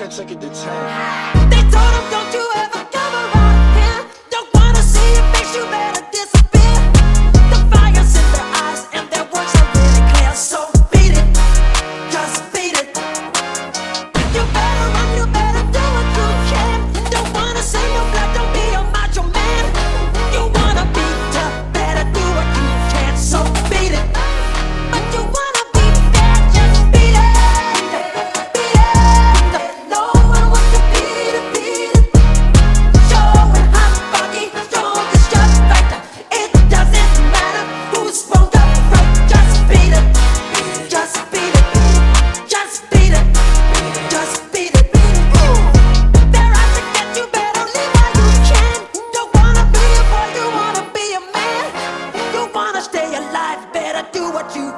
tracks like it did time. They told him, don't you ever come around here. Don't wanna see your face, you better disappear. The fire's in their eyes, and their words are really clear. So beat it, just beat it. You better better do what you